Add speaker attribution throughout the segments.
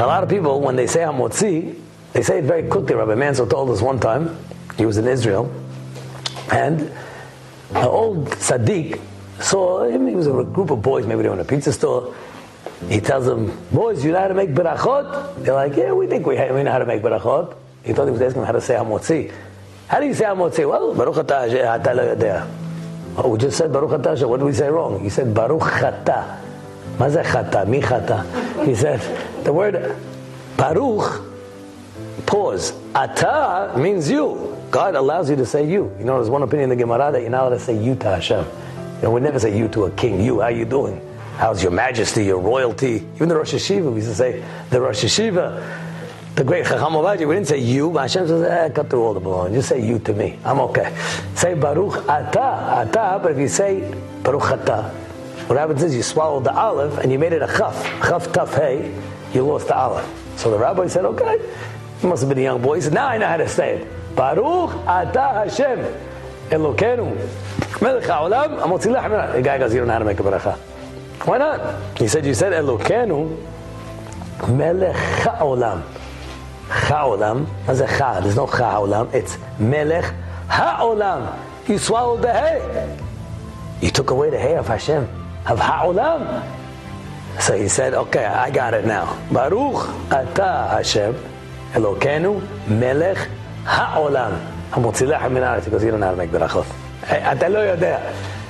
Speaker 1: A lot of people, when they say Hamotzi, they say it very quickly. Rabbi Mansell told us one time, he was in Israel, and an old tzaddik saw him, he was a group of boys, maybe they were in a pizza store. He tells them, boys, you know how to make berachot? They're like, yeah, we think we, we know how to make berachot. He thought he was asking them how to say Hamotzi. How do you say Hamotzi? Well, Baruch atah yodea. Oh, we just said Baruch atah. What did we say wrong? He said Baruch chata. Chata? Mi chata? He said, the word Baruch, pause. Ata means you. God allows you to say you. You know, there's one opinion in the Gemara that you're not allowed to say you to Hashem. You know, we never say you to a king. You, how you doing? How's your majesty, your royalty? Even the Rosh Hashiva, we used to say, the Rosh Hashiva, the great Chacham Ovadia, we didn't say you, Hashem says, eh, cut through all the balloons. Just say you to me. I'm okay. Say Baruch Ata, Ata, but if you say Baruch Ata, what happens is you swallowed the aleph and you made it a chaf. Chaf, taf, hey, you lost the aleph. So the rabbi said, okay. He must have been a young boy. He said, now I know how to say it. Baruch Ata Hashem, Elokeinu, Melech HaOlam, Amotzi Lech The guy goes, you don't know how to make a bracha. Why not? He said, you said Elokeinu, Melech HaOlam. Ha'olam. What's a cha? There's no ha'olam. It's melech ha'olam. You swallowed the hay. You took away the hay of Hashem, of ha'olam. So he said, okay, I got it now. Baruch ata Hashem, Elokenu melech ha'olam. המוצילך מן הארץ, because you don't know how to make ברachot. אתה לא יודע.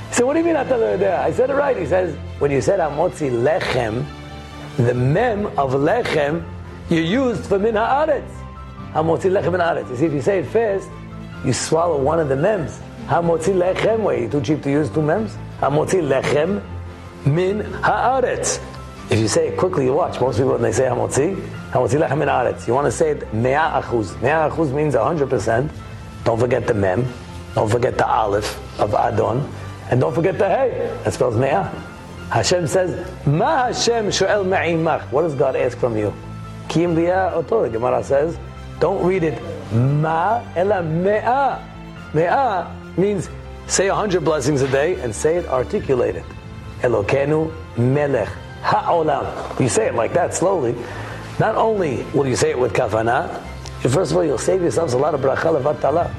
Speaker 1: He said, what do you mean אתה לא יודע? I said it right. He says, when you said המוציא lechem, the mem of lechem you used for min haaretz. Hamotzi lechem min haaretz. You see, if you say it fast, you swallow one of the mems. Hamotzi lechem. Wait, too cheap to use two mems. Hamotzi lechem min haaretz. If you say it quickly, you watch. Most people when they say hamotzi, hamotzi lechem min haaretz. You want to say it mea achuz. Mea achuz means hundred percent. Don't forget the mem. Don't forget the aleph of Adon. And don't forget the hey. That spells mea. Hashem says, Ma Hashem shoel me'imach. What does God ask from you? Kim liya oto. The Gemara says, don't read it ma ela me'a. Me'a means say a hundred blessings a day and say it articulated. Elokenu melech ha'olam. You say it like that slowly. Not only will you say it with kavana, first of all, you'll save yourselves a lot of bracha levatala.